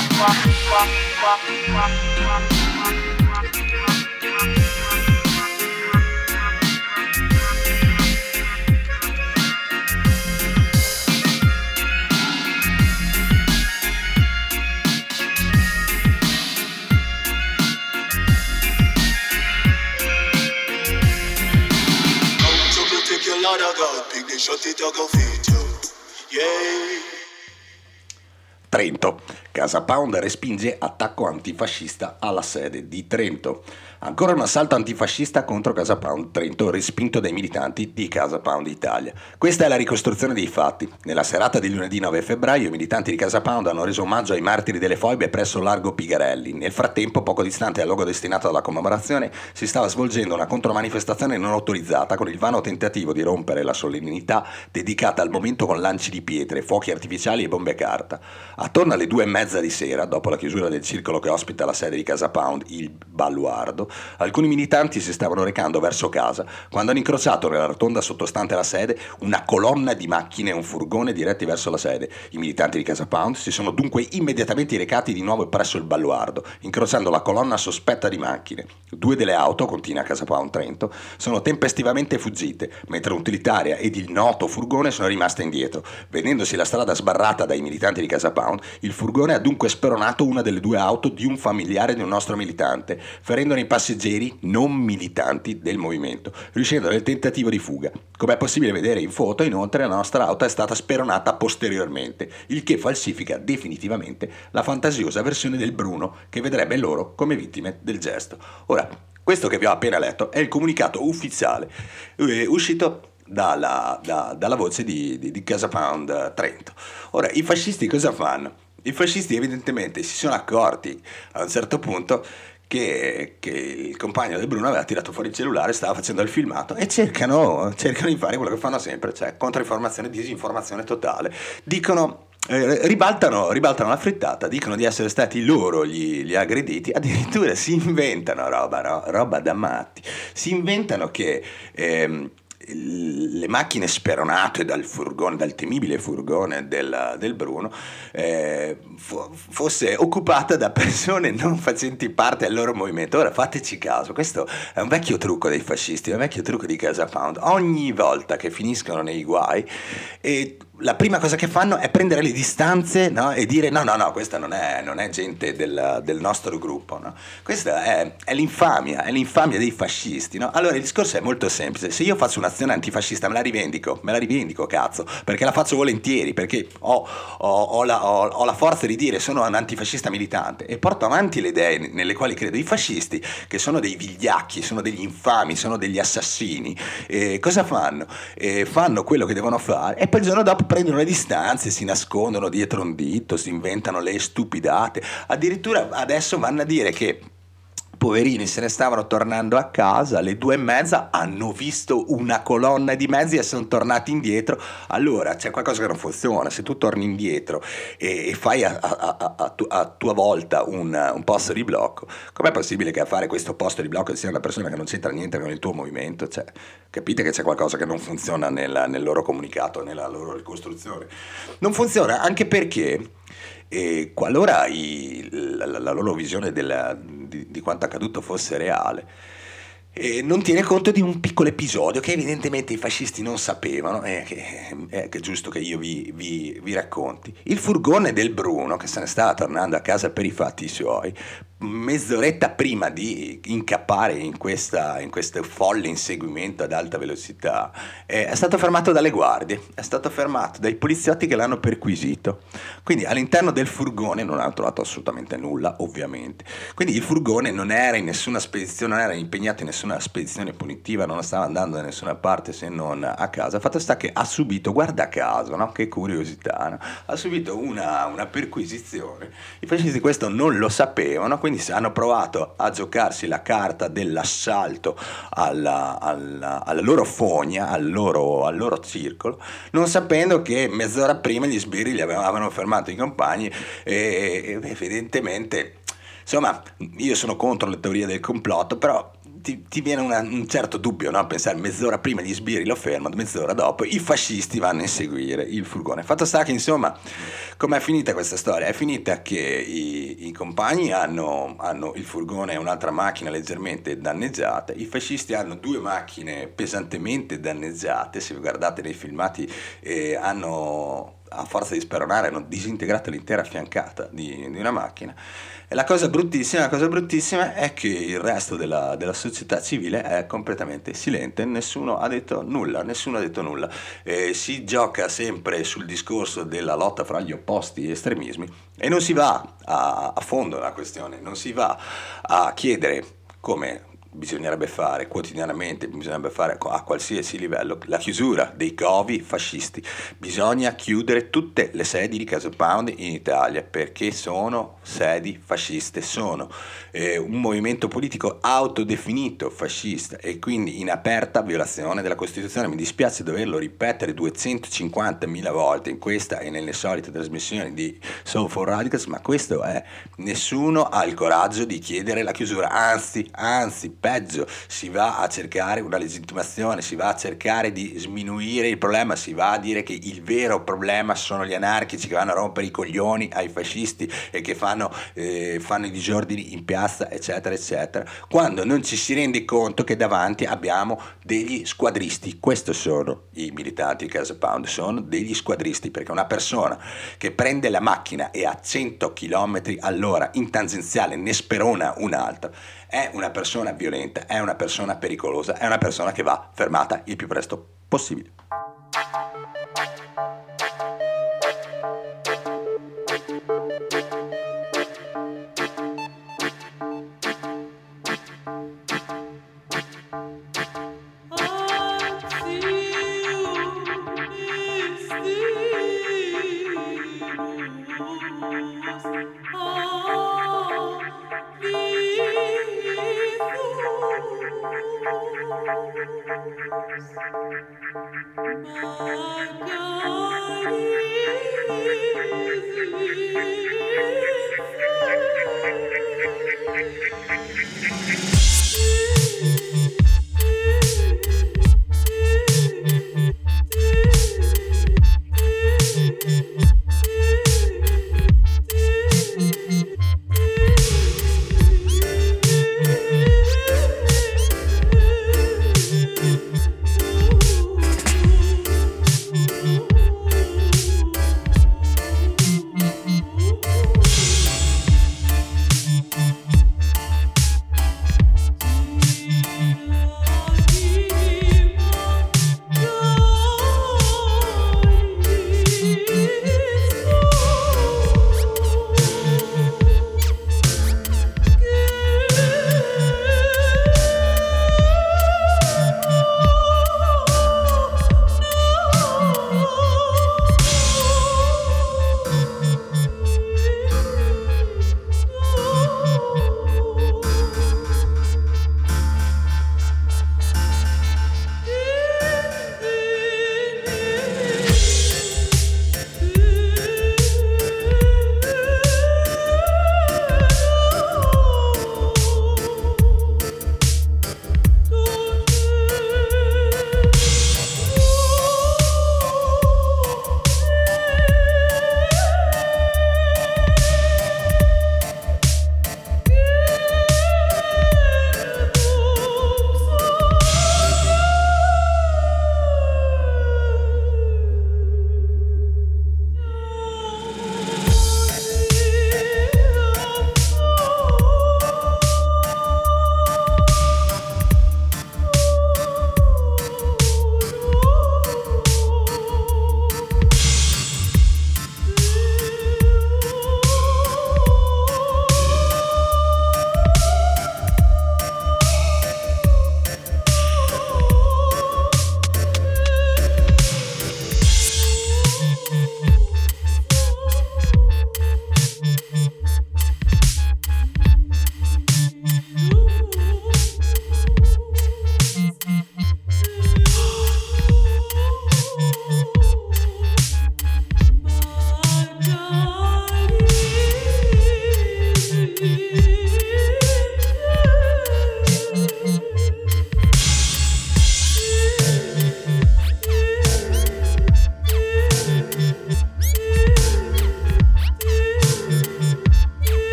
Trento. Casa Pound respinge attacco antifascista alla sede di Trento. Ancora un assalto antifascista contro Casa Pound Trento, respinto dai militanti di Casa Pound Italia. Questa è la ricostruzione dei fatti. Nella serata di lunedì 9 febbraio i militanti di Casa Pound hanno reso omaggio ai martiri delle foibe presso Largo Pigarelli. Nel frattempo, poco distante dal luogo destinato alla commemorazione, si stava svolgendo una contromanifestazione non autorizzata con il vano tentativo di rompere la solennità dedicata al momento con lanci di pietre, fuochi artificiali e bombe carta. Attorno alle due e mezza di sera, dopo la chiusura del circolo che ospita la sede di Casa Pound, il Baluardo, Alcuni militanti si stavano recando verso casa quando hanno incrociato nella rotonda sottostante la sede una colonna di macchine e un furgone diretti verso la sede. I militanti di Casa Pound si sono dunque immediatamente recati di nuovo presso il baluardo, incrociando la colonna sospetta di macchine. Due delle auto, continua Casa Pound Trento, sono tempestivamente fuggite, mentre un'utilitaria ed il noto furgone sono rimaste indietro. Vedendosi la strada sbarrata dai militanti di Casa Pound, il furgone ha dunque speronato una delle due auto di un familiare di un nostro militante, ferendone i passi passeggeri non militanti del movimento, riuscendo nel tentativo di fuga. Come è possibile vedere in foto, inoltre, la nostra auto è stata speronata posteriormente, il che falsifica definitivamente la fantasiosa versione del Bruno che vedrebbe loro come vittime del gesto. Ora, questo che vi ho appena letto è il comunicato ufficiale eh, uscito dalla, da- dalla voce di, di, di Casa Pound Trento. Ora, i fascisti cosa fanno? I fascisti evidentemente si sono accorti a un certo punto che, che il compagno del Bruno aveva tirato fuori il cellulare, stava facendo il filmato e cercano, cercano di fare quello che fanno sempre, cioè controinformazione, disinformazione totale. Dicono eh, ribaltano, ribaltano, la frittata, dicono di essere stati loro gli, gli aggrediti, addirittura si inventano roba, no? roba da matti, si inventano che ehm, le macchine speronate dal furgone, dal temibile furgone del, del Bruno, eh, fosse occupata da persone non facenti parte del loro movimento. Ora fateci caso, questo è un vecchio trucco dei fascisti, un vecchio trucco di Casa Pound. Ogni volta che finiscono nei guai, e la prima cosa che fanno è prendere le distanze no? e dire no, no, no, questa non è, non è gente del, del, nostro gruppo. No? Questa è, è, l'infamia, è l'infamia dei fascisti. No? Allora il discorso è molto semplice. Se io faccio un'azione antifascista me la rivendico, me la rivendico, cazzo, perché la faccio volentieri, perché ho, ho, ho, la, ho, la, forza di dire sono un antifascista militante e porto avanti le idee nelle quali credo. I fascisti, che sono dei vigliacchi, sono degli infami, sono degli assassini, eh, cosa fanno? Eh, fanno quello che devono fare e poi il giorno dopo prendono le distanze, si nascondono dietro un dito, si inventano le stupidate. Addirittura adesso vanno a dire che poverini se ne stavano tornando a casa, alle due e mezza hanno visto una colonna di mezzi e sono tornati indietro. Allora c'è qualcosa che non funziona. Se tu torni indietro e, e fai a, a, a, tu, a, tua volta un, un, posto di blocco, com'è possibile che a fare questo posto di blocco sia una persona che non c'entra niente con il tuo movimento? Cioè, capite che c'è qualcosa che non funziona nella, nel loro comunicato, nella loro ricostruzione. Non funziona anche perché e qualora i, la, la, loro visione della, di, di quanto accaduto fosse reale, e non tiene conto di un piccolo episodio che evidentemente i fascisti non sapevano e che, è, che è giusto che io vi, vi, vi, racconti. Il furgone del Bruno, che se ne stava tornando a casa per i fatti suoi, mezz'oretta prima di incappare in, questa, in questo folle inseguimento ad alta velocità, eh, è stato fermato dalle guardie, è stato fermato dai poliziotti che l'hanno perquisito. Quindi all'interno del furgone non hanno trovato assolutamente nulla, ovviamente. Quindi il furgone non era in nessuna spedizione, non era impegnato in nessuna spedizione punitiva, non stava andando da nessuna parte se non a casa. Fatto sta che ha subito, guarda caso, no? che curiosità, no? ha subito una, una perquisizione. I fascisti questo non lo sapevano, quindi quindi hanno provato a giocarsi la carta dell'assalto alla, alla, alla loro fogna, al loro, al loro, circolo, non sapendo che mezz'ora prima gli sbirri li avevano fermato i compagni e, e evidentemente, insomma, io sono contro le teorie del complotto, però ti, ti viene una, un certo dubbio no? pensare mezz'ora prima gli sbirri lo fermano, mezz'ora dopo i fascisti vanno a inseguire il furgone. Fatto sta che insomma, com'è finita questa storia? È finita che i, i compagni hanno, hanno, il furgone e un'altra macchina leggermente danneggiata, i fascisti hanno due macchine pesantemente danneggiate, se guardate nei filmati eh, hanno a forza di speronare hanno disintegrato l'intera fiancata di, di una macchina e la cosa bruttissima, la cosa bruttissima è che il resto della, della, società civile è completamente silente, nessuno ha detto nulla, nessuno ha detto nulla. Eh, si gioca sempre sul discorso della lotta fra gli opposti estremismi e non si va a, a fondo nella questione, non si va a chiedere come bisognerebbe fare quotidianamente, bisognerebbe fare a qualsiasi livello la chiusura dei covi fascisti. Bisogna chiudere tutte le sedi di Casa Pound in Italia perché sono sedi fasciste, sono eh, un movimento politico autodefinito fascista e quindi in aperta violazione della Costituzione. Mi dispiace doverlo ripetere 250.000 volte in questa e nelle solite trasmissioni di Soul for Radicals, ma questo è nessuno ha il coraggio di chiedere la chiusura, anzi, anzi peggio, si va a cercare una legittimazione, si va a cercare di sminuire il problema, si va a dire che il vero problema sono gli anarchici che vanno a rompere i coglioni ai fascisti e che fanno, eh, fanno i disordini in piazza, eccetera, eccetera, quando non ci si rende conto che davanti abbiamo degli squadristi. Questi sono i militanti di Casa Pound, sono degli squadristi, perché una persona che prende la macchina e a 100 km all'ora in tangenziale ne sperona un'altra, è una persona violenta, è una persona pericolosa, è una persona che va fermata il più presto possibile. Ho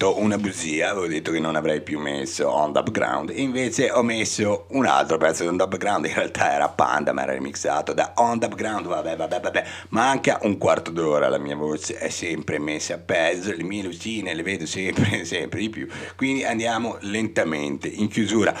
detto una bugia, avevo detto che non avrei più messo On the Ground, invece ho messo un altro pezzo di On the Ground, in realtà era Panda, ma era remixato da On the Ground, vabbè, vabbè, vabbè, manca un quarto d'ora, la mia voce è sempre messa a peso, le mie lucine le vedo sempre, *laughs* sempre di più, quindi andiamo lentamente in chiusura.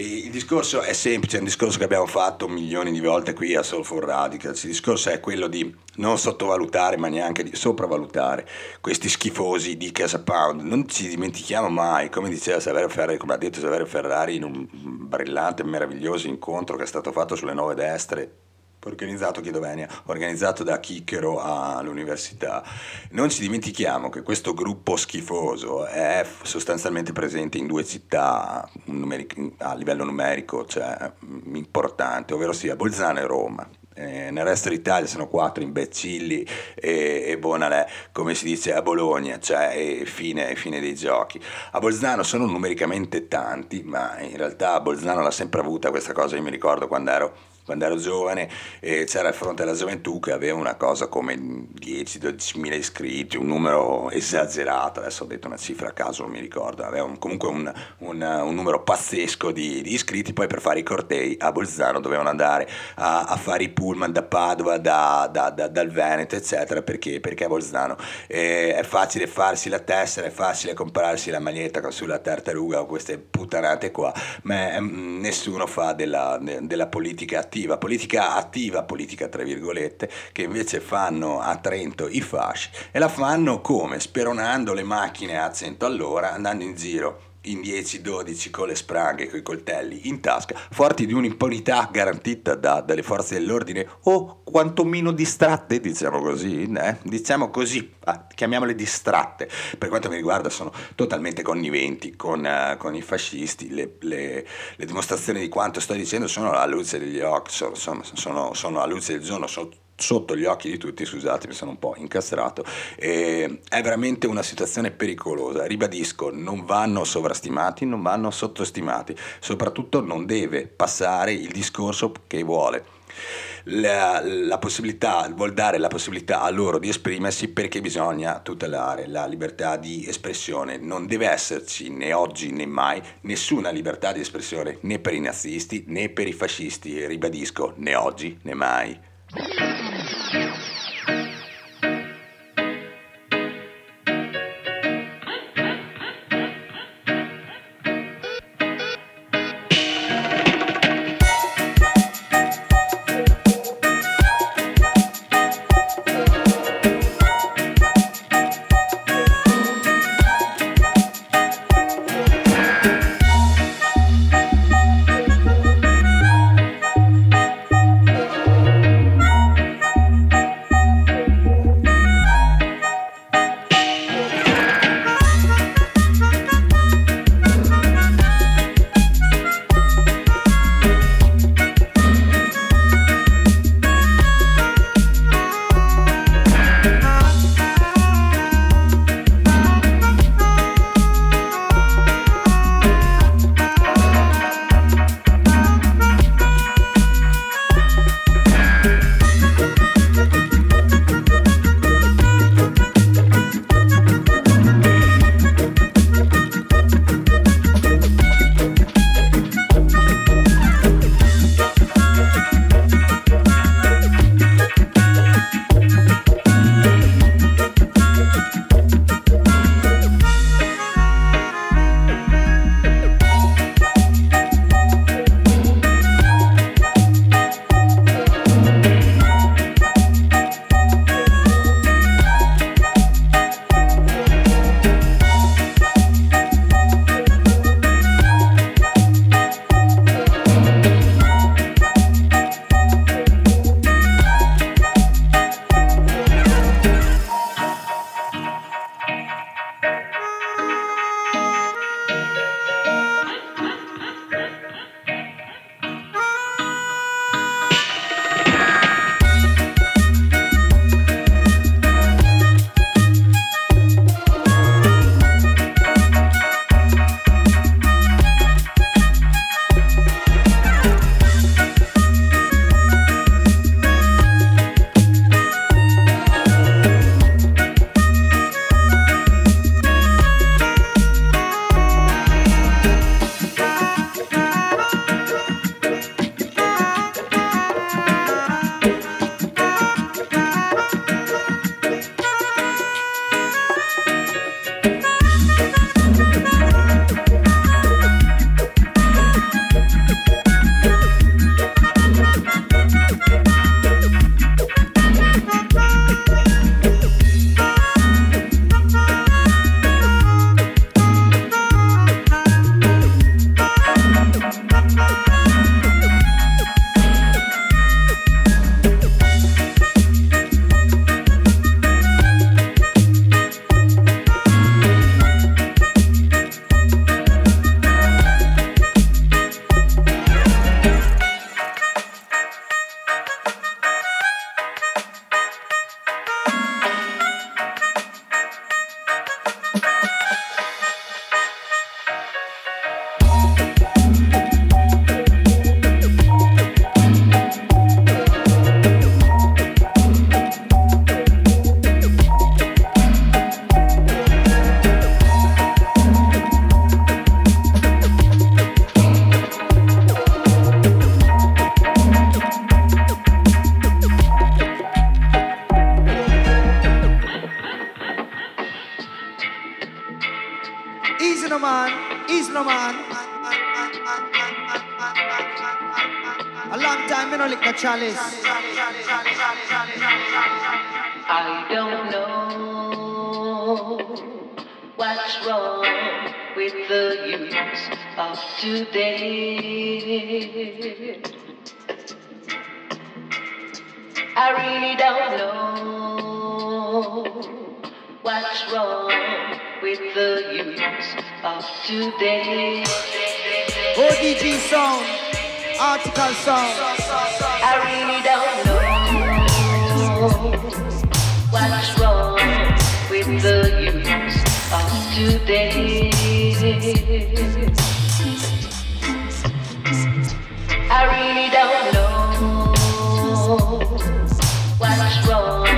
Il discorso è semplice, è un discorso che abbiamo fatto milioni di volte qui a Soulful Radicals. Il discorso è quello di non sottovalutare, ma neanche di sopravvalutare questi schifosi di Casa Pound. Non ci dimentichiamo mai, come diceva Saverio Ferrari, come ha detto Saverio Ferrari in un brillante e meraviglioso incontro che è stato fatto sulle nuove destre organizzato, chiedo bene, organizzato da Chicchero all'università. Non ci dimentichiamo che questo gruppo schifoso è sostanzialmente presente in due città numeric- a livello numerico, cioè mm, importante, ovvero sia Bolzano e Roma. Eh, nel resto d'Italia sono quattro imbecilli e, e Bonalè, come si dice a Bologna, cioè fine, fine dei giochi. A Bolzano sono numericamente tanti, ma in realtà Bolzano l'ha sempre avuta questa cosa, io mi ricordo quando ero quando ero giovane e c'era il fronte della gioventù che aveva una cosa come 10-12 mila iscritti, un numero esagerato, adesso ho detto una cifra a caso, non mi ricordo, aveva un- comunque un, un- un numero pazzesco di, di iscritti, poi per fare i cortei a Bolzano dovevano andare a, a fare i pullman da Padova, da- da- da- dal Veneto, eccetera, perché, perché a Bolzano eh, è facile farsi la tessera, è facile comprarsi la maglietta sulla tartaruga o queste puttanate qua, ma mm, nessuno fa della, de- della politica attiva, politica attiva, politica tra virgolette, che invece fanno a Trento i fasci e la fanno come? Speronando le macchine a 100 all'ora, andando in giro in 10-12 con le spranghe, con i coltelli in tasca, forti di un'impunità garantita da- dalle forze dell'ordine o quantomeno distratte, diciamo così, eh? diciamo così, ah, chiamiamole distratte. Per quanto mi riguarda sono totalmente conniventi con, eh, con i fascisti, le, le- le dimostrazioni di quanto sto dicendo sono alla luce degli occhi, sono, sono- sono- sono alla luce del giorno, sono sotto gli occhi di tutti, scusate, mi sono un po' incastrato. E è veramente una situazione pericolosa. Ribadisco, non vanno sovrastimati, non vanno sottostimati, soprattutto non deve passare il discorso che vuole. La, la possibilità, vuol dare la possibilità a loro di esprimersi perché bisogna tutelare la libertà di espressione. Non deve esserci né oggi né mai nessuna libertà di espressione né per i nazisti né per i fascisti. Ribadisco, né oggi né mai. Sound. I really don't know what's wrong with the youth of today. I really don't know what's wrong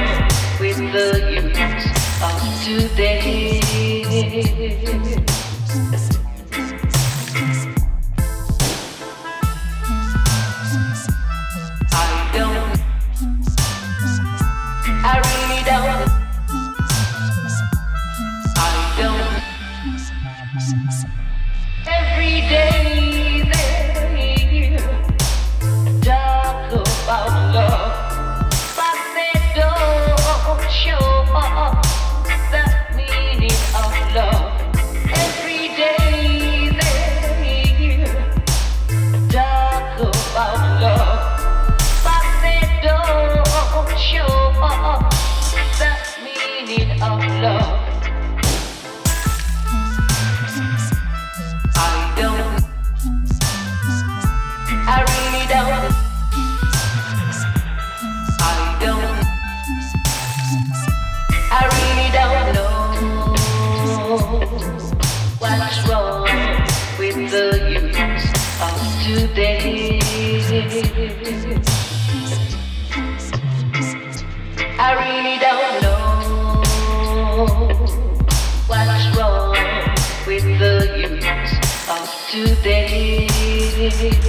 with the youth of today. I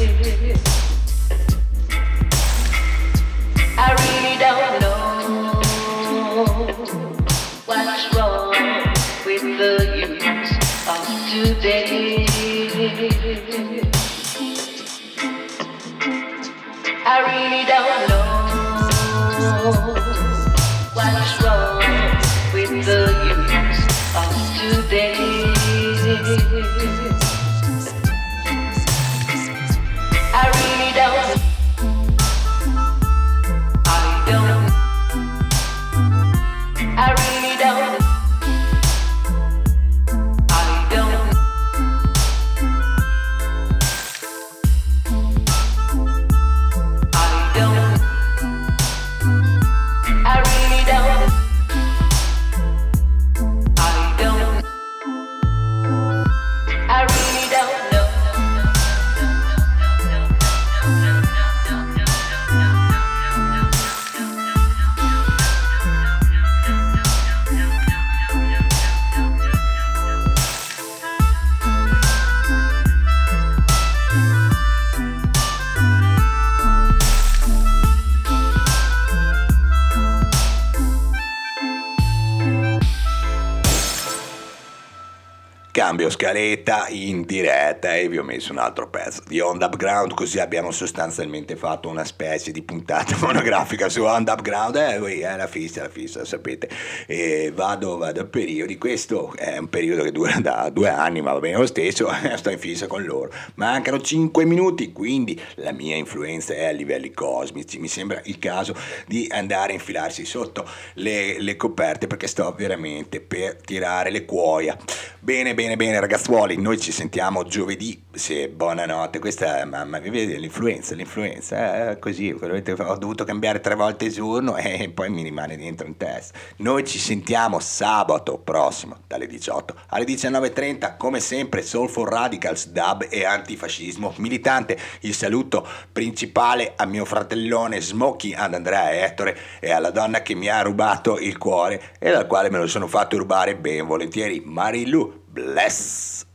Cambio scaletta in diretta e vi ho messo un altro pezzo di On Upground così abbiamo sostanzialmente fatto una specie di puntata *laughs* monografica su On Upground. Eh, voi, è la fissa, la fissa, sapete. E vado, vado a periodi. Questo è un periodo che dura da due anni ma va bene lo stesso *laughs* sto in fissa con loro. Mancano 5 minuti quindi la mia influenza è a livelli cosmici. Mi sembra il caso di andare a infilarsi sotto le, le coperte perché sto veramente per tirare le cuoia. Bene, bene, bene ragazzuoli, noi ci sentiamo giovedì, sì, buonanotte, questa mamma mia, vedi l'influenza, l'influenza, è così, veramente ho dovuto cambiare tre volte il giorno *laughs* e poi mi rimane dentro in testa. Noi ci sentiamo sabato prossimo, dalle 18 alle 19.30, come sempre, Soulful Radicals, dub e antifascismo militante. Il saluto principale a mio fratellone Smokey, ad Andrea e Ettore e alla donna che mi ha rubato il cuore e dal quale me lo sono fatto rubare ben volentieri, Marilu. Bless.